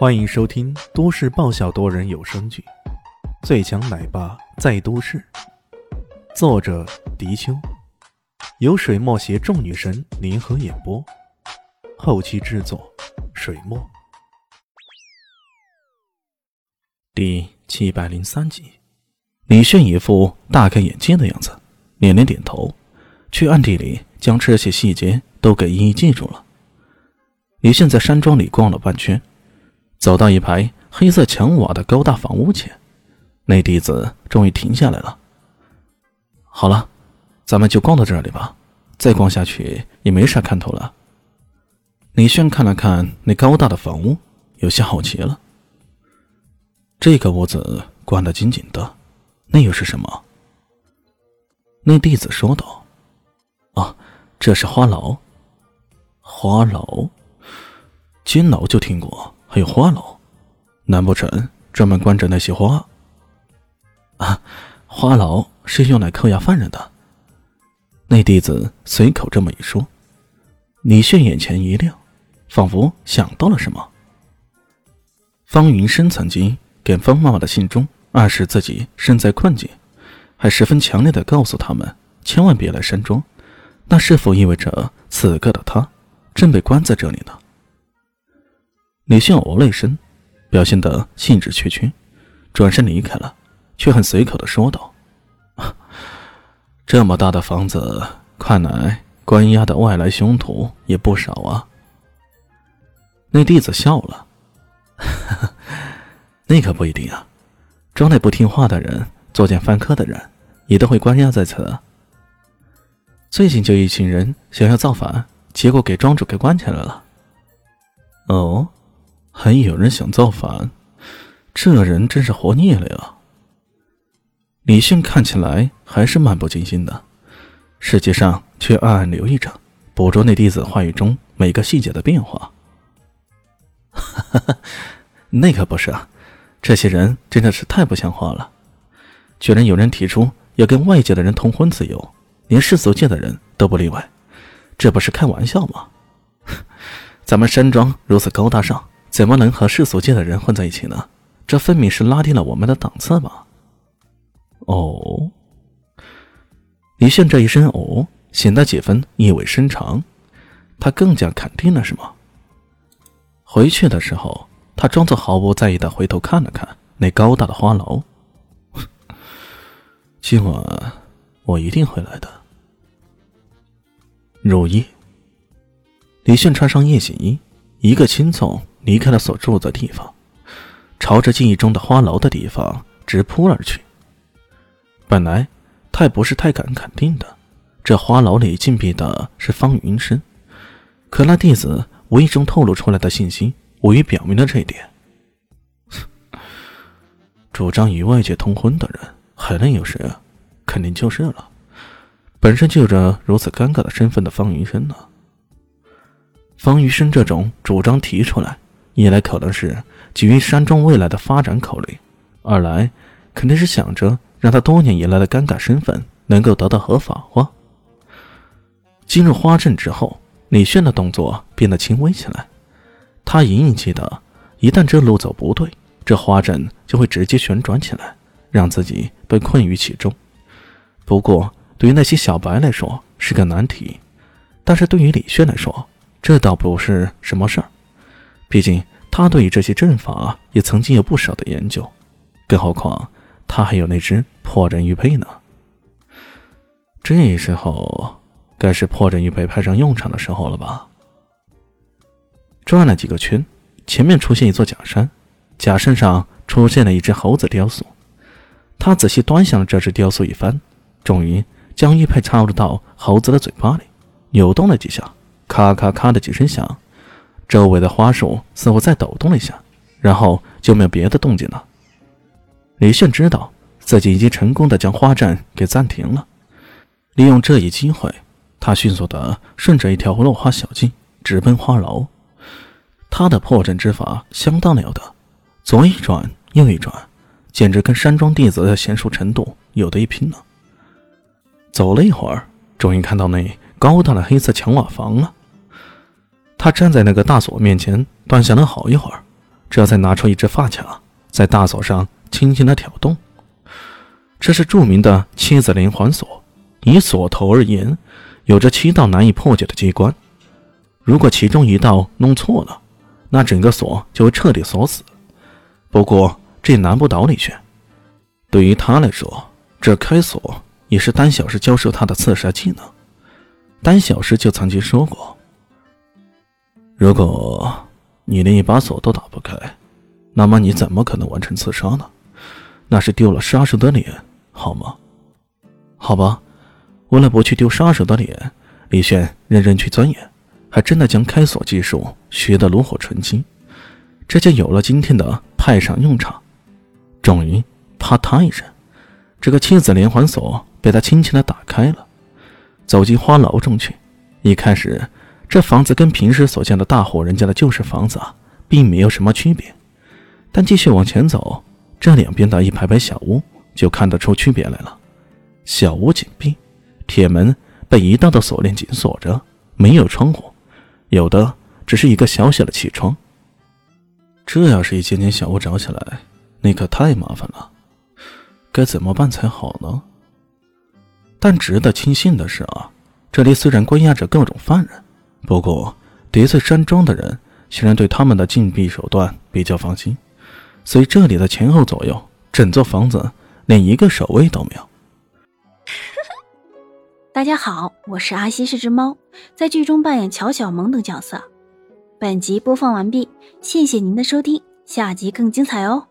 欢迎收听都市爆笑多人有声剧《最强奶爸在都市》，作者：迪秋，由水墨携众女神联合演播，后期制作：水墨。第七百零三集，李炫一副大开眼界的样子，连连点头，却暗地里将这些细节都给一一记住了。李炫在山庄里逛了半圈。走到一排黑色墙瓦的高大房屋前，那弟子终于停下来了。好了，咱们就逛到这里吧，再逛下去也没啥看头了。李炫看了看那高大的房屋，有些好奇了。这个屋子关得紧紧的，那又是什么？那弟子说道：“啊，这是花牢。花牢，监牢就听过。”还有花牢，难不成专门关着那些花？啊，花牢是用来扣押犯人的。那弟子随口这么一说，李炫眼前一亮，仿佛想到了什么。方云深曾经给方妈妈的信中暗示自己身在困境，还十分强烈的告诉他们千万别来山庄。那是否意味着此刻的他正被关在这里呢？李迅哦了一声，表现得兴致缺缺，转身离开了，却很随口的说道：“ 这么大的房子，看来关押的外来凶徒也不少啊。”那弟子笑了：“那可不一定啊，庄内不听话的人，作奸犯科的人，也都会关押在此。最近就一群人想要造反，结果给庄主给关起来了。”哦。还有人想造反，这人真是活腻了呀！李迅看起来还是漫不经心的，实际上却暗暗留意着，捕捉那弟子话语中每个细节的变化。哈哈，那可不是啊！这些人真的是太不像话了，居然有人提出要跟外界的人通婚自由，连世俗界的人都不例外，这不是开玩笑吗？咱们山庄如此高大上。怎么能和世俗界的人混在一起呢？这分明是拉低了我们的档次吧？哦，李炫这一声“哦”显得几分意味深长，他更加肯定了什么？回去的时候，他装作毫不在意的回头看了看那高大的花楼。今晚我一定会来的。入夜，李炫穿上夜行衣，一个轻松。离开了所住的地方，朝着记忆中的花楼的地方直扑而去。本来他也不是太敢肯定的，这花楼里禁闭的是方云深，可那弟子无意中透露出来的信息，无疑表明了这一点。主张与外界通婚的人还能有谁啊？肯定就是了，本身就有着如此尴尬的身份的方云深呢。方云深这种主张提出来。一来可能是基于山庄未来的发展考虑，二来肯定是想着让他多年以来的尴尬身份能够得到合法化。进入花阵之后，李炫的动作变得轻微起来。他隐隐记得，一旦这路走不对，这花阵就会直接旋转起来，让自己被困于其中。不过，对于那些小白来说是个难题，但是对于李炫来说，这倒不是什么事儿。毕竟他对于这些阵法也曾经有不少的研究，更何况他还有那只破阵玉佩呢。这时候该是破阵玉佩派上用场的时候了吧？转了几个圈，前面出现一座假山，假山上出现了一只猴子雕塑。他仔细端详了这只雕塑一番，终于将玉佩插入到猴子的嘴巴里，扭动了几下，咔咔咔的几声响。周围的花束似乎在抖动了一下，然后就没有别的动静了。李炫知道自己已经成功的将花阵给暂停了，利用这一机会，他迅速的顺着一条落花小径直奔花楼。他的破阵之法相当了得，左一转右一转，简直跟山庄弟子的娴熟程度有的一拼呢。走了一会儿，终于看到那高大的黑色墙瓦房了。他站在那个大锁面前，端详了好一会儿，这才拿出一只发卡，在大锁上轻轻的挑动。这是著名的七子连环锁，以锁头而言，有着七道难以破解的机关。如果其中一道弄错了，那整个锁就会彻底锁死。不过这也难不倒李轩，对于他来说，这开锁也是丹小师教授他的刺杀技能。丹小师就曾经说过：“如果你连一把锁都打不开，那么你怎么可能完成刺杀呢？那是丢了杀手的脸。”好吗？好吧，为了不去丢杀手的脸，李炫认真去钻研，还真的将开锁技术学得炉火纯青，这就有了今天的派上用场。终于，啪嗒一声，这个七子连环锁被他轻轻的打开了。走进花楼中去，一开始，这房子跟平时所见的大户人家的旧式房子啊，并没有什么区别。但继续往前走，这两边的一排排小屋。就看得出区别来了。小屋紧闭，铁门被一道道锁链紧锁着，没有窗户，有的只是一个小小的气窗。这要是一间间小屋着起来，那可太麻烦了，该怎么办才好呢？但值得庆幸的是啊，这里虽然关押着各种犯人，不过叠翠山庄的人显然对他们的禁闭手段比较放心，所以这里的前后左右整座房子。连一个守卫都没有。大家好，我是阿西，是只猫，在剧中扮演乔小萌等角色。本集播放完毕，谢谢您的收听，下集更精彩哦。